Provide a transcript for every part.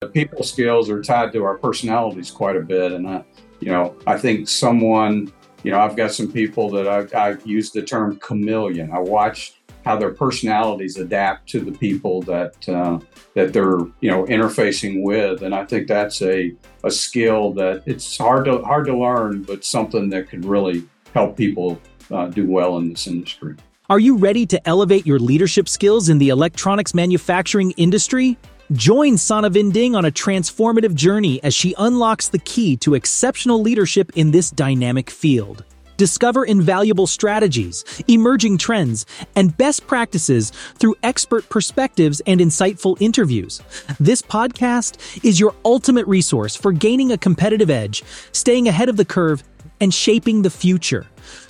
The people skills are tied to our personalities quite a bit. And, I, you know, I think someone, you know, I've got some people that I've, I've used the term chameleon. I watch how their personalities adapt to the people that uh, that they're you know interfacing with, and I think that's a a skill that it's hard to hard to learn, but something that could really help people uh, do well in this industry. Are you ready to elevate your leadership skills in the electronics manufacturing industry? Join Sannah Vinding on a transformative journey as she unlocks the key to exceptional leadership in this dynamic field. Discover invaluable strategies, emerging trends, and best practices through expert perspectives and insightful interviews. This podcast is your ultimate resource for gaining a competitive edge, staying ahead of the curve, and shaping the future.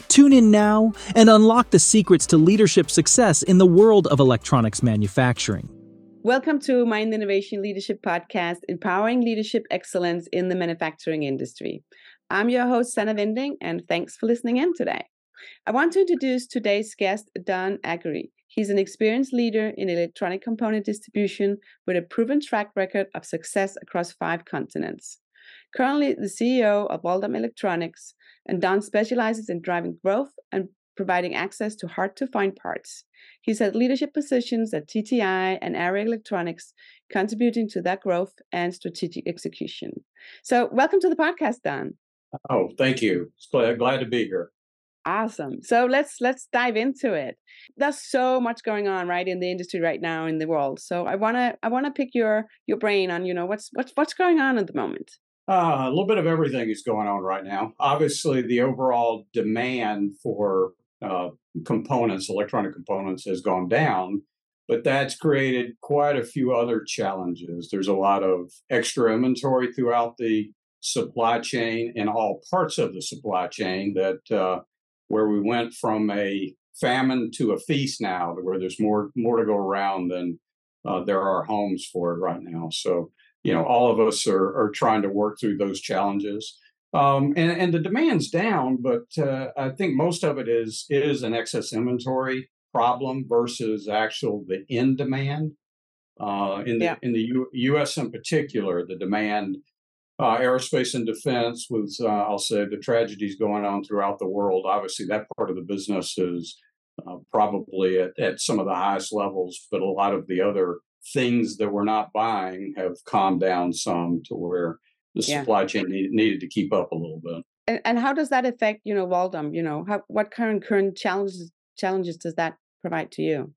Tune in now and unlock the secrets to leadership success in the world of electronics manufacturing. Welcome to Mind Innovation Leadership Podcast, empowering leadership excellence in the manufacturing industry. I'm your host, Sannah Vinding, and thanks for listening in today. I want to introduce today's guest, Don Akery. He's an experienced leader in electronic component distribution with a proven track record of success across five continents. Currently the CEO of Waldom Electronics, and Don specializes in driving growth and providing access to hard to find parts. He's had leadership positions at TTI and Arrow Electronics, contributing to that growth and strategic execution. So, welcome to the podcast, Don. Oh, thank you. Glad, glad to be here. Awesome. So let's let's dive into it. There's so much going on right in the industry right now in the world. So I wanna I wanna pick your your brain on you know what's what's what's going on at the moment. Uh, a little bit of everything is going on right now. Obviously, the overall demand for uh, components, electronic components, has gone down, but that's created quite a few other challenges. There's a lot of extra inventory throughout the supply chain in all parts of the supply chain that uh, where we went from a famine to a feast now to where there's more more to go around than uh, there are homes for it right now. So you know, all of us are, are trying to work through those challenges. Um, and, and the demand's down, but uh, I think most of it is is an excess inventory problem versus actual the in demand. Uh, in the yeah. in the U- U.S. in particular, the demand, uh, aerospace and defense, with uh, I'll say the tragedies going on throughout the world. Obviously, that part of the business is uh, probably at, at some of the highest levels, but a lot of the other things that we're not buying have calmed down some to where the yeah. supply chain need, needed to keep up a little bit. And, and how does that affect, you know, Waldom? You know, how, what current current challenges challenges does that provide to you?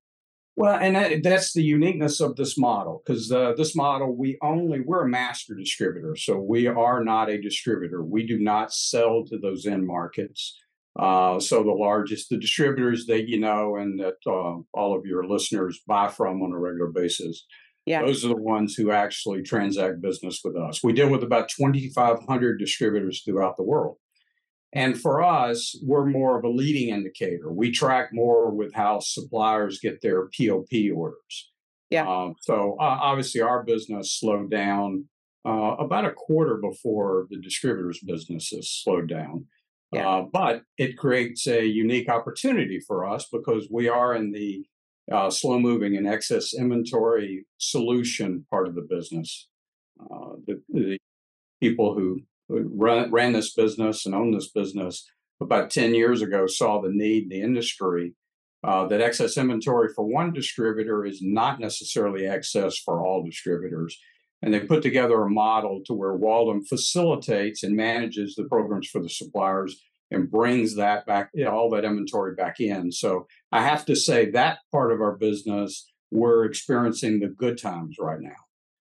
Well, and that, that's the uniqueness of this model because uh, this model, we only, we're a master distributor. So we are not a distributor. We do not sell to those end markets. Uh, so the largest, the distributors that you know and that uh, all of your listeners buy from on a regular basis, yeah. those are the ones who actually transact business with us. We deal with about 2,500 distributors throughout the world. And for us, we're more of a leading indicator. We track more with how suppliers get their POP orders. Yeah. Um, so uh, obviously, our business slowed down uh, about a quarter before the distributors' business has slowed down. Yeah. Uh, but it creates a unique opportunity for us because we are in the uh, slow moving and excess inventory solution part of the business. Uh, the, the, people who run, ran this business and owned this business about 10 years ago saw the need in the industry uh, that excess inventory for one distributor is not necessarily excess for all distributors. And they put together a model to where Waldom facilitates and manages the programs for the suppliers and brings that back, you know, all that inventory back in. So I have to say that part of our business, we're experiencing the good times right now.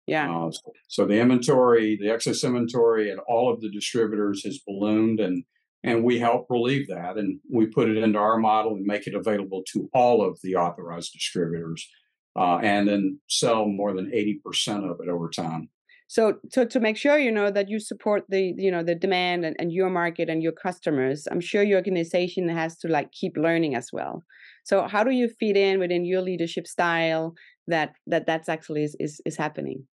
Yeah. Uh, so the inventory, the excess inventory at all of the distributors has ballooned and and we help relieve that and we put it into our model and make it available to all of the authorized distributors uh, and then sell more than 80% of it over time. So, so to make sure you know that you support the you know the demand and, and your market and your customers, I'm sure your organization has to like keep learning as well. So, how do you fit in within your leadership style that that that's actually is is, is happening?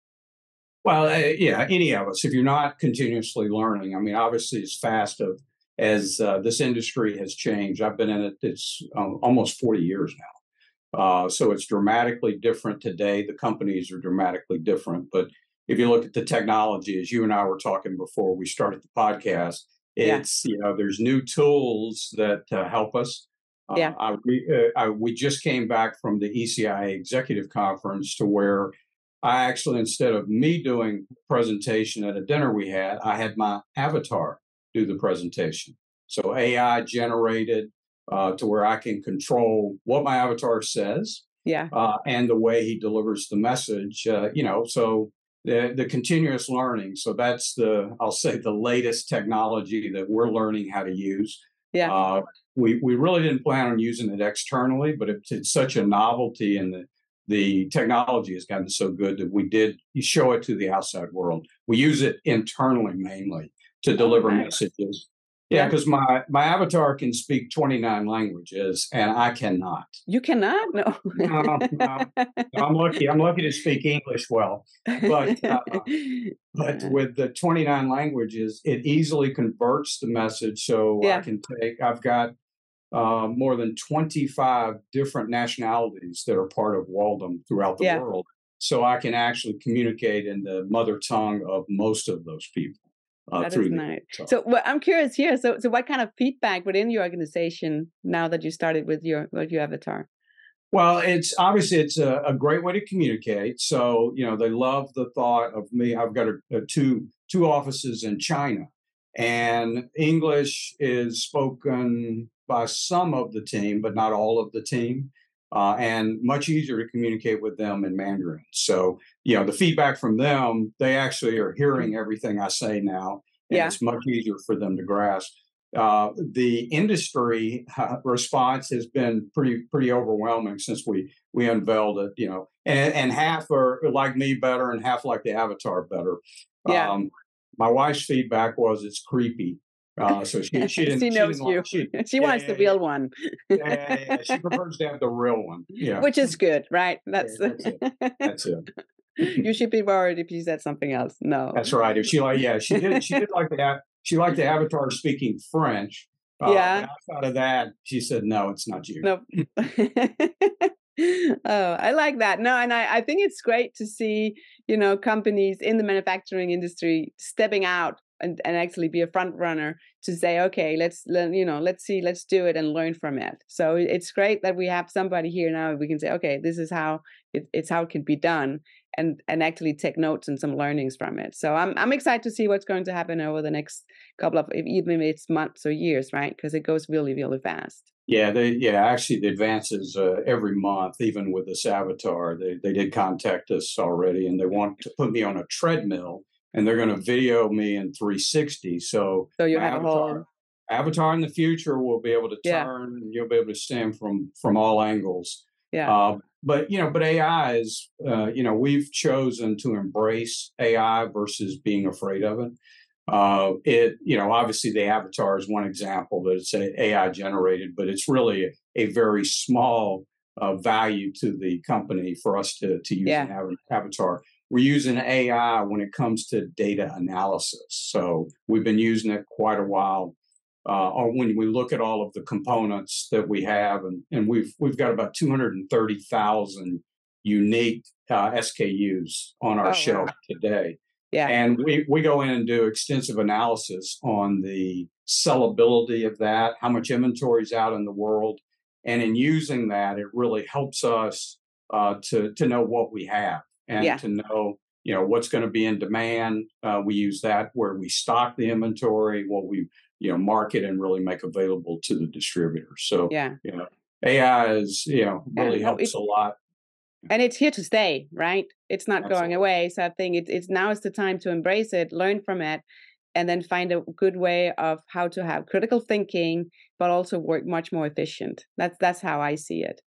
Well, uh, yeah, any of us. If you're not continuously learning, I mean, obviously, as fast of as uh, this industry has changed, I've been in it. It's um, almost 40 years now. Uh, so it's dramatically different today. The companies are dramatically different, but if you look at the technology, as you and I were talking before we started the podcast, it's yeah. you know there's new tools that uh, help us. Uh, yeah, I, we, uh, I, we just came back from the ECIA executive conference to where I actually instead of me doing presentation at a dinner we had, I had my avatar do the presentation. So AI generated uh, to where I can control what my avatar says, yeah, uh, and the way he delivers the message. Uh, you know, so the the continuous learning. So that's the I'll say the latest technology that we're learning how to use. Yeah. Uh, we we really didn't plan on using it externally, but it's, it's such a novelty and the the technology has gotten so good that we did show it to the outside world. We use it internally mainly to oh, deliver nice. messages yeah, because my my avatar can speak 29 languages and I cannot. You cannot? No. no, no. I'm lucky. I'm lucky to speak English well. But uh, but with the 29 languages, it easily converts the message. So yeah. I can take I've got uh, more than 25 different nationalities that are part of Waldom throughout the yeah. world. So I can actually communicate in the mother tongue of most of those people. Uh, that is nice. So well, I'm curious here. So, so what kind of feedback within your organization now that you started with your with your avatar? Well, it's obviously it's a, a, great way to communicate. So you know they love the thought of me. I've got a, a two two offices in China, and English is spoken by some of the team, but not all of the team. Uh, and much easier to communicate with them in Mandarin. So, you know, the feedback from them, they actually are hearing everything I say now, and yeah. it's much easier for them to grasp. Uh, the industry uh, response has been pretty pretty overwhelming since we we unveiled it. You know, and, and half are like me better, and half like the avatar better. Yeah. Um, my wife's feedback was it's creepy. Uh, so she she didn't. she knows she you. she, she yeah, wants yeah, the real one. yeah, she prefers to have the real one. Yeah, which is good, right? That's that's it. That's it. you should be worried if you said something else. No, that's right. If she like, yeah, she did. She did like the she liked the avatar speaking French. Uh, yeah. Outside of that, she said, "No, it's not you." Nope. oh, I like that. No, and I, I think it's great to see, you know, companies in the manufacturing industry stepping out and, and actually be a front runner to say okay let's let, you know let's see let's do it and learn from it. So it's great that we have somebody here now we can say okay this is how it, it's how it can be done and and actually take notes and some learnings from it. So i'm i'm excited to see what's going to happen over the next couple of even if it's months or years right? Because it goes really really fast. Yeah, they yeah actually the advances uh, every month, even with this avatar. They they did contact us already, and they want to put me on a treadmill and they're going to video me in 360. So, so you have avatar, a whole avatar in the future will be able to turn. Yeah. You'll be able to stand from from all angles. Yeah. Uh, but you know, but AI is uh, you know we've chosen to embrace AI versus being afraid of it. Uh, it you know obviously the avatar is one example that it's AI generated, but it's really a, very small uh, value to the company for us to to use yeah. an avatar we're using AI when it comes to data analysis. So we've been using it quite a while. Uh, or when we look at all of the components that we have, and, and we've we've got about 230,000 unique uh, SKUs on our oh, shelf wow. today. Yeah. And we, we go in and do extensive analysis on the sellability of that, how much inventory is out in the world. And in using that, it really helps us uh, to, to know what we have and yeah. to know you know what's going to be in demand uh, we use that where we stock the inventory what we you know market and really make available to the distributor. so yeah. you know ai is you know really yeah, helps a lot. And it's here to stay right? It's not Absolutely. going away so i think it's, it's now is the time to embrace it learn from it and then find a good way of how to have critical thinking but also work much more efficient. That's that's how i see it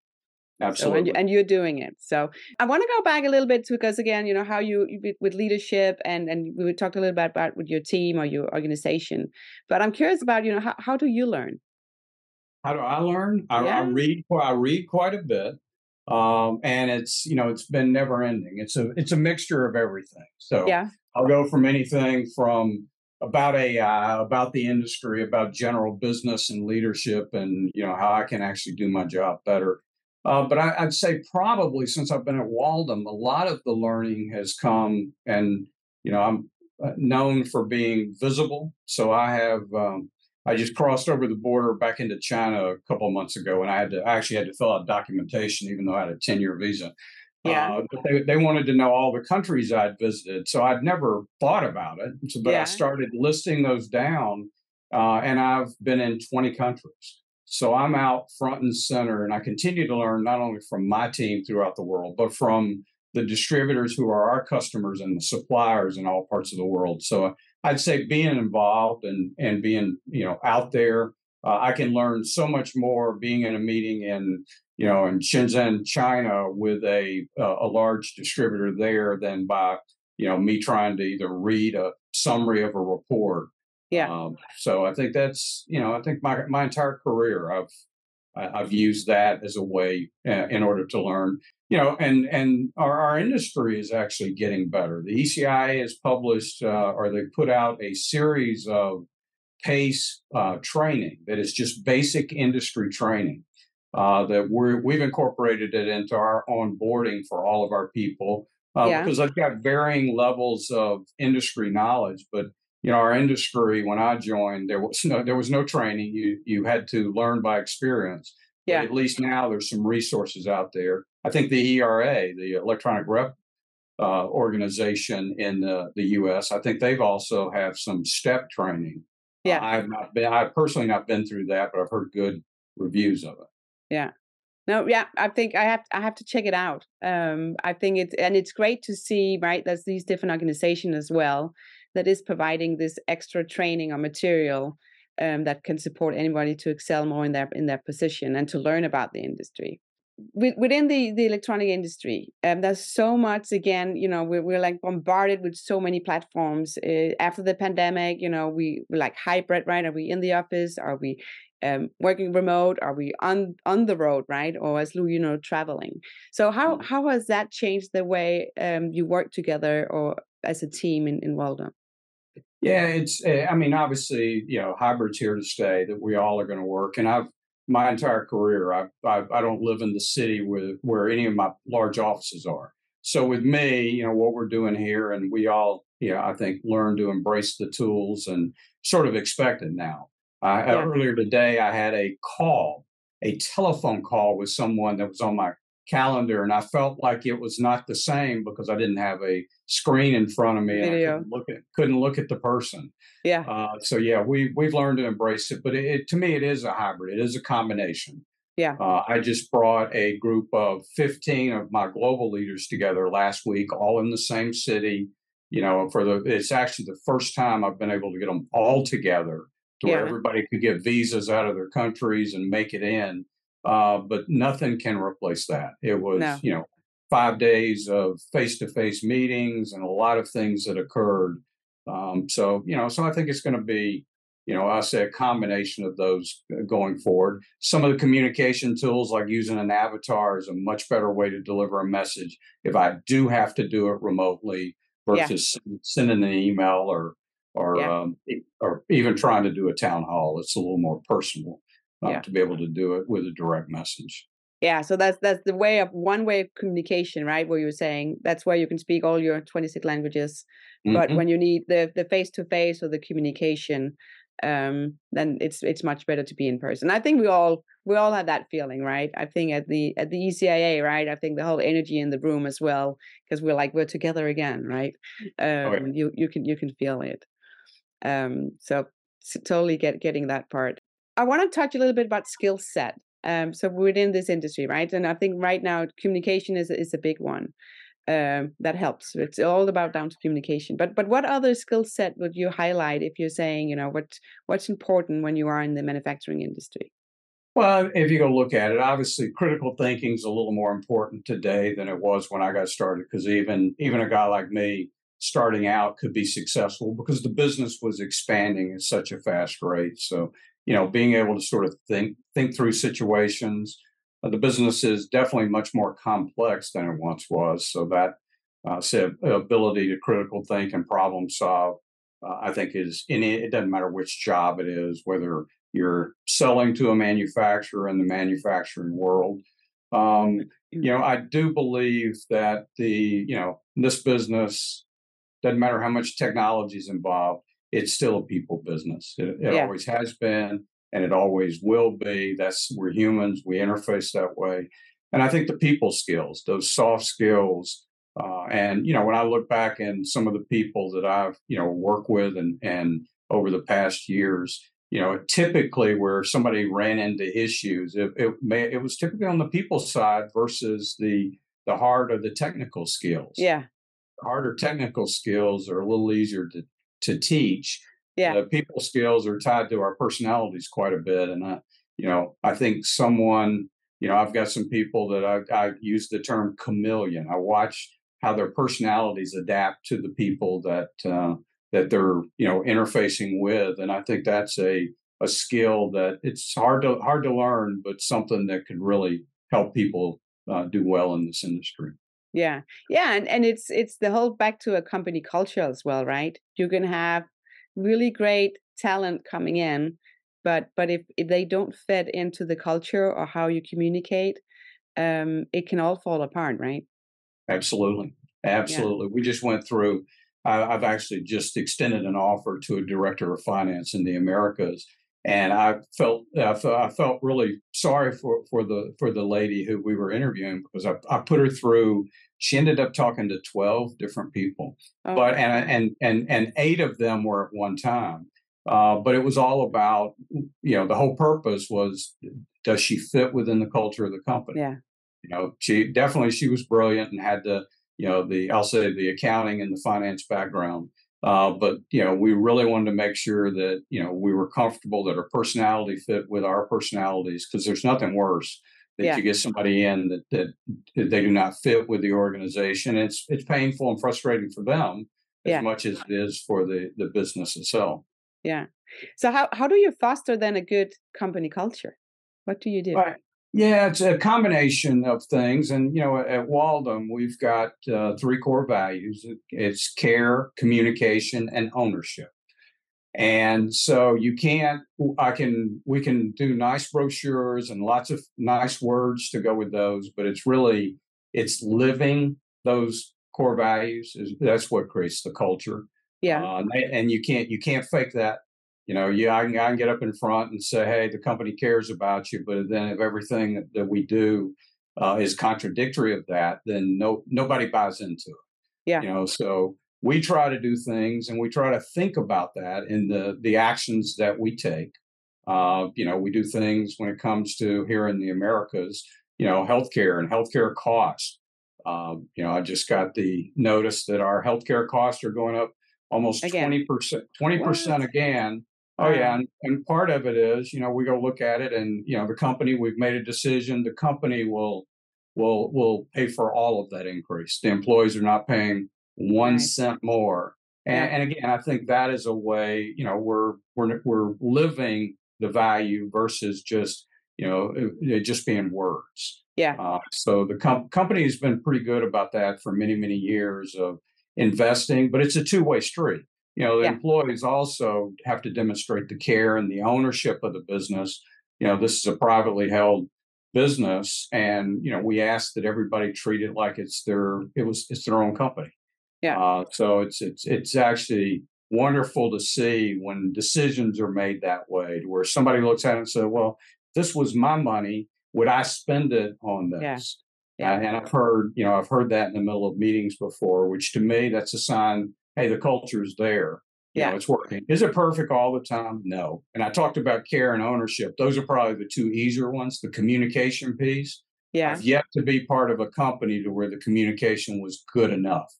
Absolutely. So, and, and, you're doing it. So I want to go back a little bit because again, you know, how you with leadership and and we talked a little bit about with your team or your organization. But I'm curious about, you know, how, how do you learn? How do I learn? I, yeah. I read I read quite a bit. Um, and it's you know it's been never ending. It's a it's a mixture of everything. So yeah. I'll go from anything from about AI, about the industry, about general business and leadership, and you know how I can actually do my job better Uh, but I, would say probably since I've been at Waldom, a lot of the learning has come, and you know, I'm uh, known for being visible. So I have um, I just crossed over the border back into China a couple of months ago, and I had to I actually had to fill out documentation, even though I had a ten year visa. Yeah. Uh, they, they wanted to know all the countries I'd visited, so I'd never thought about it. So, but yeah. I started listing those down, uh, and I've been in twenty countries. So I'm out front and center, and I continue to learn not only from my team throughout the world, but from the distributors who are our customers and the suppliers in all parts of the world. So I'd say being involved and and being you know out there, uh, I can learn so much more being in a meeting in you know in Shenzhen, China, with a uh, a large distributor there than by you know me trying to either read a summary of a report. Yeah. Um, so I think that's you know I think my my entire career I've I've used that as a way uh, in order to learn you know, and and our, our industry is actually getting better. The ECI has published uh, or they put out a series of PACE uh, training that is just basic industry training uh, that we're we've incorporated it into our onboarding for all of our people uh, yeah. because I've got varying levels of industry knowledge, but you know our industry when I joined there was no there was no training you you had to learn by experience. Yeah. But at least now there's some resources out there I think the ERA, the Electronic Rep uh, organization in the, the U.S., I think they've also have some step training. Yeah, uh, I've not been. I've personally not been through that, but I've heard good reviews of it. Yeah. No, yeah, I think I have I have to check it out. Um, I think it's and it's great to see right. There's these different organizations as well that is providing this extra training or material um, that can support anybody to excel more in their in their position and to learn about the industry within the, the electronic industry, um, there's so much. Again, you know, we're, we're like bombarded with so many platforms. Uh, after the pandemic, you know, we we're like hybrid, right? Are we in the office? Are we um, working remote? Are we on on the road, right? Or as Lou, you know, traveling. So how mm. how has that changed the way um, you work together or as a team in in Waldom? Yeah, it's. Eh, I mean, obviously, you know, hybrid's here to stay. That we all are going to work, and I've my entire career. I, I, I don't live in the city with where any of my large offices are. So with me, you know what we're doing here, and we all, you know, I think learn to embrace the tools and sort of expect it now. I, yeah. Earlier today, I had a call, a telephone call with someone that was on my calendar, and I felt like it was not the same because I didn't have a screen in front of me and I couldn't look at couldn't look at the person. Yeah. Uh, so yeah, we we've learned to embrace it, but it, it, to me it is a hybrid. It is a combination. Yeah. Uh, I just brought a group of 15 of my global leaders together last week, all in the same city. You know, for the it's actually the first time I've been able to get them all together to yeah. where everybody could get visas out of their countries and make it in. Uh, but nothing can replace that. It was, no. you know, five days of face to face meetings and a lot of things that occurred. Um, so, you know, so I think it's going to be, you know, I say a combination of those uh, going forward. Some of the communication tools, like using an avatar, is a much better way to deliver a message if I do have to do it remotely versus yeah. sending an email or or yeah. um, or even trying to do a town hall. It's a little more personal uh, yeah. to be able to do it with a direct message. Yeah, so that's that's the way of one way of communication, right? Where you're saying that's where you can speak all your 26 languages, mm-hmm. but when you need the the face to face or the communication, um, then it's it's much better to be in person. I think we all we all have that feeling, right? I think at the at the ECIA, right? I think the whole energy in the room as well, because we're like we're together again, right? Um, oh. Um, you you can you can feel it. Um, so, so totally get getting that part. I want to touch a little bit about skill set. Um, so within this industry, right? And I think right now communication is is a big one. Um, that helps. It's all about down to communication. But but what other skill set would you highlight if you're saying you know what what's important when you are in the manufacturing industry? Well, if you go look at it, obviously critical thinking is a little more important today than it was when I got started. Because even even a guy like me starting out could be successful because the business was expanding at such a fast rate. So you know, being able to sort of think think through situations. Uh, the business is definitely much more complex than it once was. So that uh, say ability to critical think and problem solve, uh, I think is in it, it doesn't matter which job it is, whether you're selling to a manufacturer in the manufacturing world, Um, you know, I do believe that the, you know, this business doesn't matter how much technology is involved, it's still a people business. It, it yeah. always has been, and it always will be. That's we're humans. We interface that way, and I think the people skills, those soft skills, uh, and you know, when I look back and some of the people that I've you know worked with and and over the past years, you know, typically where somebody ran into issues, it, it may it was typically on the people side versus the the hard or the technical skills. Yeah, harder technical skills are a little easier to to teach. Yeah. The people skills are tied to our personalities quite a bit. And I, you know, I think someone, you know, I've got some people that I, I use the term chameleon. I watch how their personalities adapt to the people that uh, that they're, you know, interfacing with. And I think that's a a skill that it's hard to hard to learn, but something that could really help people uh, do well in this industry. Yeah. Yeah. And, and it's it's the whole back to a company culture as well, right? You can have really great talent coming in, but but if, if they don't fit into the culture or how you communicate, um, it can all fall apart, right? Absolutely. Absolutely. Yeah. We just went through I've actually just extended an offer to a director of finance in the Americas and I felt I felt really sorry for for the for the lady who we were interviewing because I, I put her through. She ended up talking to twelve different people, oh. but and and and and eight of them were at one time. Uh, but it was all about you know the whole purpose was does she fit within the culture of the company? Yeah, you know she definitely she was brilliant and had the you know the I'll say the accounting and the finance background. Uh, but you know, we really wanted to make sure that you know we were comfortable that our personality fit with our personalities because there's nothing worse that yeah. you get somebody in that, that they do not fit with the organization. It's it's painful and frustrating for them as yeah. much as it is for the the business itself. Yeah. So how how do you foster then a good company culture? What do you do? Right. Yeah, it's a combination of things. And, you know, at Waldom, we've got uh, three core values it's care, communication, and ownership. And so you can't, I can, we can do nice brochures and lots of nice words to go with those, but it's really, it's living those core values is that's what creates the culture. Yeah. Uh, and you can't, you can't fake that you know, yeah, I can, I can get up in front and say, hey, the company cares about you. But then if everything that we do uh, is contradictory of that, then no nobody buys into it. Yeah. You know, so we try to do things and we try to think about that in the the actions that we take. Uh, you know, we do things when it comes to here in the Americas, you know, healthcare and healthcare costs. Uh, you know, I just got the notice that our healthcare costs are going up almost twenty percent, twenty percent again Oh yeah, and, and part of it is, you know, we go look at it, and you know, the company we've made a decision. The company will will will pay for all of that increase. The employees are not paying one right. cent more. And, yeah. and again, I think that is a way, you know, we're we're we're living the value versus just you know it, just being words. Yeah. Uh, so the com- company has been pretty good about that for many many years of investing, but it's a two way street you know the yeah. employees also have to demonstrate the care and the ownership of the business you know this is a privately held business and you know we ask that everybody treat it like it's their it was it's their own company yeah uh, so it's it's it's actually wonderful to see when decisions are made that way where somebody looks at it and says well this was my money would i spend it on this yeah. Yeah. Uh, and I've heard, you know, I've heard that in the middle of meetings before, which to me, that's a sign hey, the culture's there. You yeah. Know, it's working. Is it perfect all the time? No. And I talked about care and ownership. Those are probably the two easier ones. The communication piece. Yeah. I've yet to be part of a company to where the communication was good enough.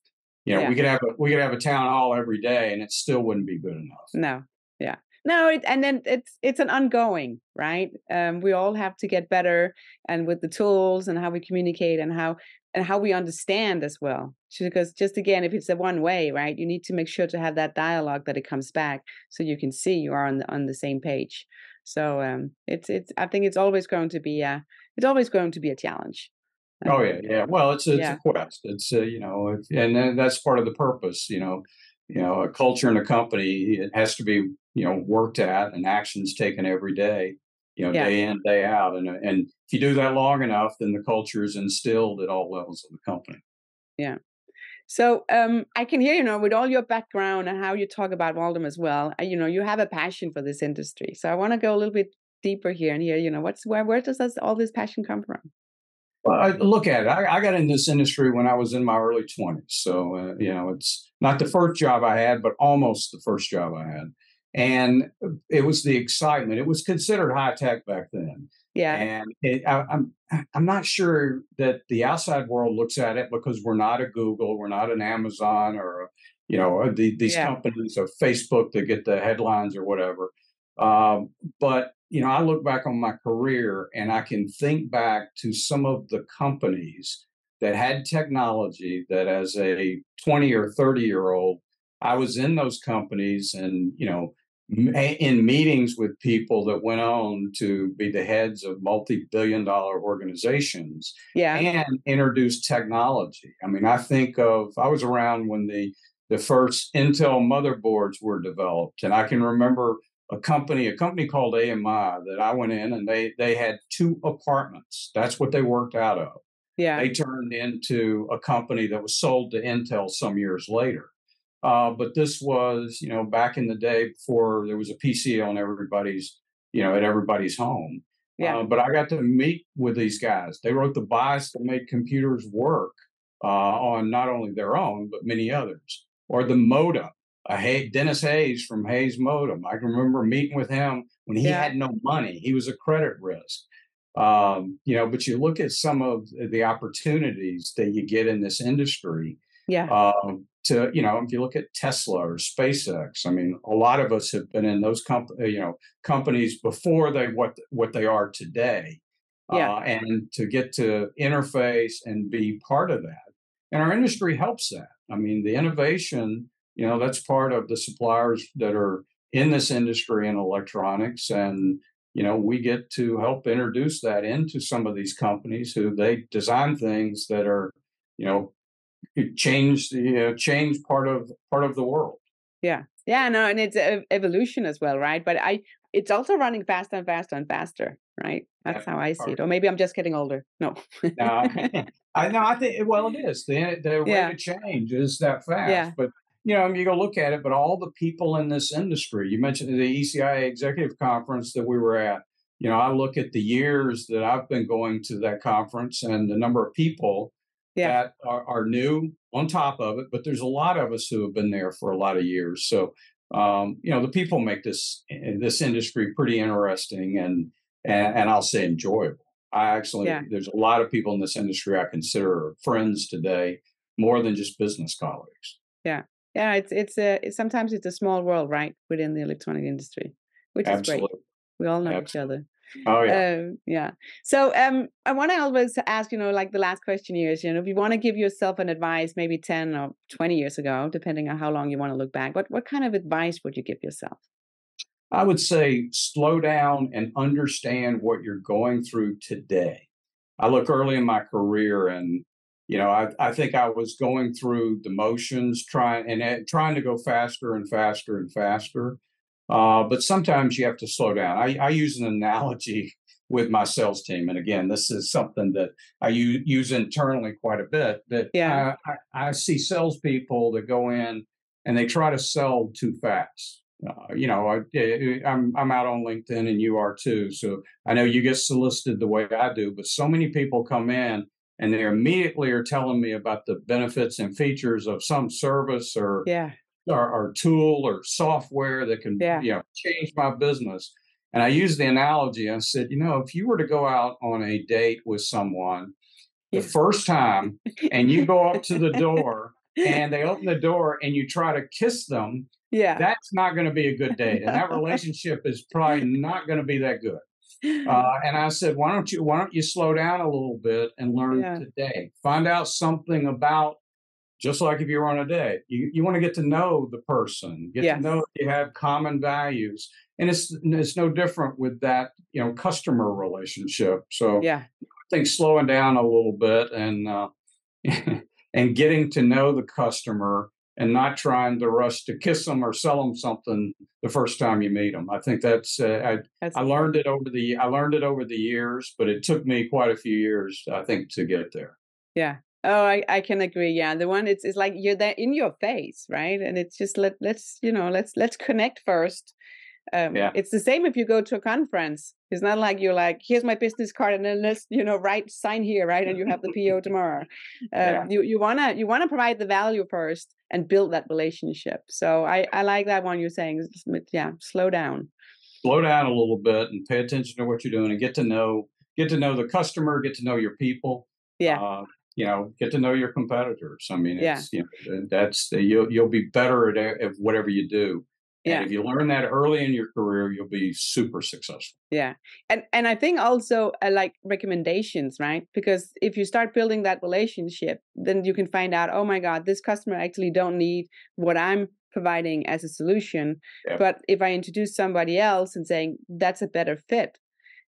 You know, yeah. we could have a we could have a town hall every day and it still wouldn't be good enough. No. Yeah. No, it, and then it's it's an ongoing, right? Um, we all have to get better, and with the tools and how we communicate and how and how we understand as well because just again if it's a one way right you need to make sure to have that dialogue that it comes back so you can see you are on the on the same page. So um it's it's i think it's always going to be a it's always going to be a challenge oh yeah yeah well it's, it's yeah. a quest it's uh, you know and that's part of the purpose you know you know a culture in a company it has to be you know worked at and actions taken every day you know, Yeah. day in, day out. And and if you do that long enough, then the culture is instilled at all levels of the company. Yeah. So um, I can hear, you know, with all your background and how you talk about Waldom as well, uh, you know, you have a passion for this industry. So I want to go a little bit deeper here and hear, you know, what's where where does this, all this passion come from? Well, I, look at it. I, I got in this industry when I was in my early 20s. So, uh, you know, it's not the first job I had, but almost the first job I had. And it was the excitement. It was considered high tech back then. Yeah, And it, I, I'm I'm not sure that the outside world looks at it because we're not a Google, we're not an Amazon, or a, you know the, these Yeah. companies of Facebook that get the headlines or whatever. Um, but you know, I look back on my career and I can think back to some of the companies that had technology that, as a 20 or 30 year old, I was in those companies and you know in meetings with people that went on to be the heads of multi-billion dollar organizations yeah, and introduced technology. I mean, I think of I was around when the the first Intel motherboards were developed, and I can remember a company, a company called AMI that I went in and they they had two apartments. That's what they worked out of. yeah, They turned into a company that was sold to Intel some years later. Uh, but this was, you know, back in the day before there was a PC on everybody's, you know, at everybody's home. yeah, Uh, but I got to meet with these guys. They wrote the BIOS that made computers work uh, on not only their own, but many others. Or the modem, Dennis Hayes from Hayes Modem. I can remember meeting with him when he Yeah. had no money. He was a credit risk. Um, you know, but you look at some of the opportunities that you get in this industry yeah, um, to you know if you look at Tesla or SpaceX, I mean a lot of us have been in those comp- uh, you know companies before they what what they are today, Yeah. uh, and to get to interface and be part of that, and our industry helps that. I mean the innovation, you know, that's part of the suppliers that are in this industry in electronics and you know we get to help introduce that into some of these companies who they design things that are you know change the uh, change part of part of the world. yeah, yeah. No, and it's evolution as well, right? But I, it's also running faster and faster and faster, right? That's how I see it. Or maybe I'm just getting older. No. Now, I know I think well it is the the way Yeah. to change is that fast. Yeah. But you know, you go look at it, but all the people in this industry, you mentioned the ECIA executive conference that we were at. You know, I look at the years that I've been going to that conference and the number of people Yeah. that are, are new on top of it, but there's a lot of us who have been there for a lot of years. So, um, you know, the people make this eh, this industry pretty interesting and and, and I'll say enjoyable. I actually Yeah. there's a lot of people in this industry I consider friends today, more than just business colleagues. yeah, yeah. it's it's a it's, sometimes it's a small world, right, within the electronic industry, which is great. We all know each other. Oh yeah. Um, yeah. So um, I want to always ask, you know, like the last question here is, you know, if you want to give yourself an advice, maybe ten or twenty years ago, depending on how long you want to look back, what what kind of advice would you give yourself? I would say slow down and understand what you're going through today. I look early in my career and you know, I, I think I was going through the motions, trying and uh, trying to go faster and faster and faster. Uh, but sometimes you have to slow down. I, I use an analogy with my sales team, and again, this is something that I u- use internally quite a bit. That Yeah. I, I, I see salespeople that go in and they try to sell too fast. Uh, you know, I, I- I'm I'm out on LinkedIn, and you are too. So I know you get solicited the way I do, but so many people come in and they immediately are telling me about the benefits and features of some service or Yeah. Or, or tool or software that can Yeah. you know change my business. And I used the analogy. I said, you know, if you were to go out on a date with someone the first time and you go up to the door and they open the door and you try to kiss them, Yeah. that's not going to be a good date. And that relationship is probably not going to be that good. Uh, and I said, why don't you why don't you slow down a little bit and learn Yeah. today? Find out something about just like if you're on a date, you, you want to get to know the person, get to know you have common values. And it's it's no different with that, you know, customer relationship. So yeah. I think slowing down a little bit and uh, and getting to know the customer and not trying to rush to kiss them or sell them something the first time you meet them. I think that's, uh, I, that's I learned it over the I learned it over the years, but it took me quite a few years, I think, to get there. Yeah. Oh, I, I can agree. Yeah, the one it's it's like you're there in your face, right? And it's just let let's you know let's let's connect first. Um, yeah. It's the same if you go to a conference. It's not like you're like, here's my business card, and then let's you know write sign here, right? And you have the PO tomorrow. Um, yeah. You you wanna you wanna provide the value first and build that relationship. So I I like that one you're saying. Yeah, slow down. Slow down a little bit and pay attention to what you're doing and get to know get to know the customer, get to know your people. Yeah. Uh, you know, get to know your competitors. I mean, yeah. you know, that's you'll you'll be better at, at whatever you do yeah. And if you learn that early in your career, you'll be super successful. Yeah. And and I think also uh, like recommendations, right? Because if you start building that relationship, then you can find out, oh my God, this customer actually don't need what I'm providing as a solution. Yeah. But if I introduce somebody else and saying that's a better fit,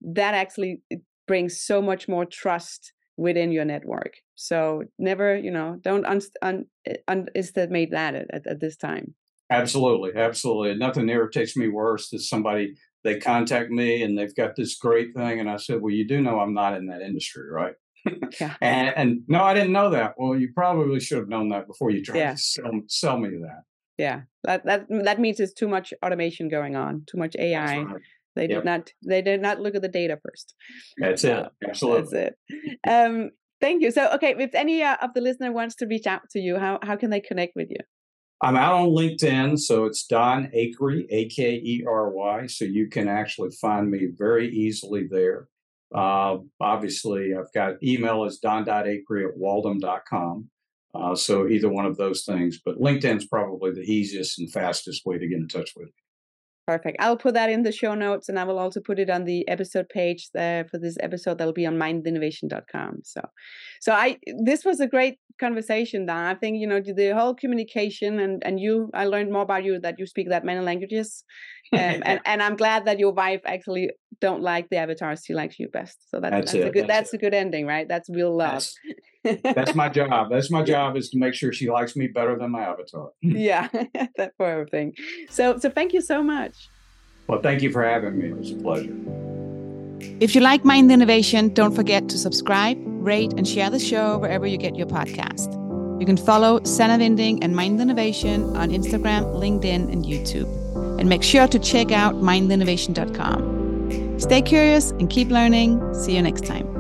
that actually brings so much more trust within your network. So never, you know, don't un- un- uh, underestimate that at, at this time. Absolutely, absolutely. Nothing irritates me worse than somebody they contact me and they've got this great thing, and I said, "Well, you do know I'm not in that industry, right?" Yeah. and, and, no, I didn't know that. Well, you probably should have known that before you tried yeah. to sell, sell me that. Yeah, that that that means there's too much automation going on, too much AI. Right. They yep. did not they did not look at the data first. That's it. Absolutely. That's it. Um, thank you. So, okay, if any uh, of the listener wants to reach out to you, how how can they connect with you? I'm out on LinkedIn, so it's Don Akery, A K E R Y. So you can actually find me very easily there. Uh, obviously, I've got email is don.akery at waldom.com. Uh, so either one of those things, but LinkedIn's probably the easiest and fastest way to get in touch with me. Perfect. I'll put that in the show notes and I will also put it on the episode page there for this episode that'll be on mindinnovation.com. So so I this was a great conversation, Don. I think, you know, the whole communication and and you I learned more about you that you speak that many languages. Um, and and I'm glad that your wife actually don't like the avatars. She likes you best. So that's, that's, that's a good that's, that's a good ending, right? That's real love. That's, that's my job. That's my job is to make sure she likes me better than my avatar. yeah, that poor thing. So, so thank you so much. Well, thank you for having me. It was a pleasure. If you like Mind Innovation, don't forget to subscribe, rate, and share the show wherever you get your podcast. You can follow Sannah Vinding and Mind Innovation on Instagram, LinkedIn, and YouTube. And make sure to check out mindinnovation.com. Stay curious and keep learning. See you next time.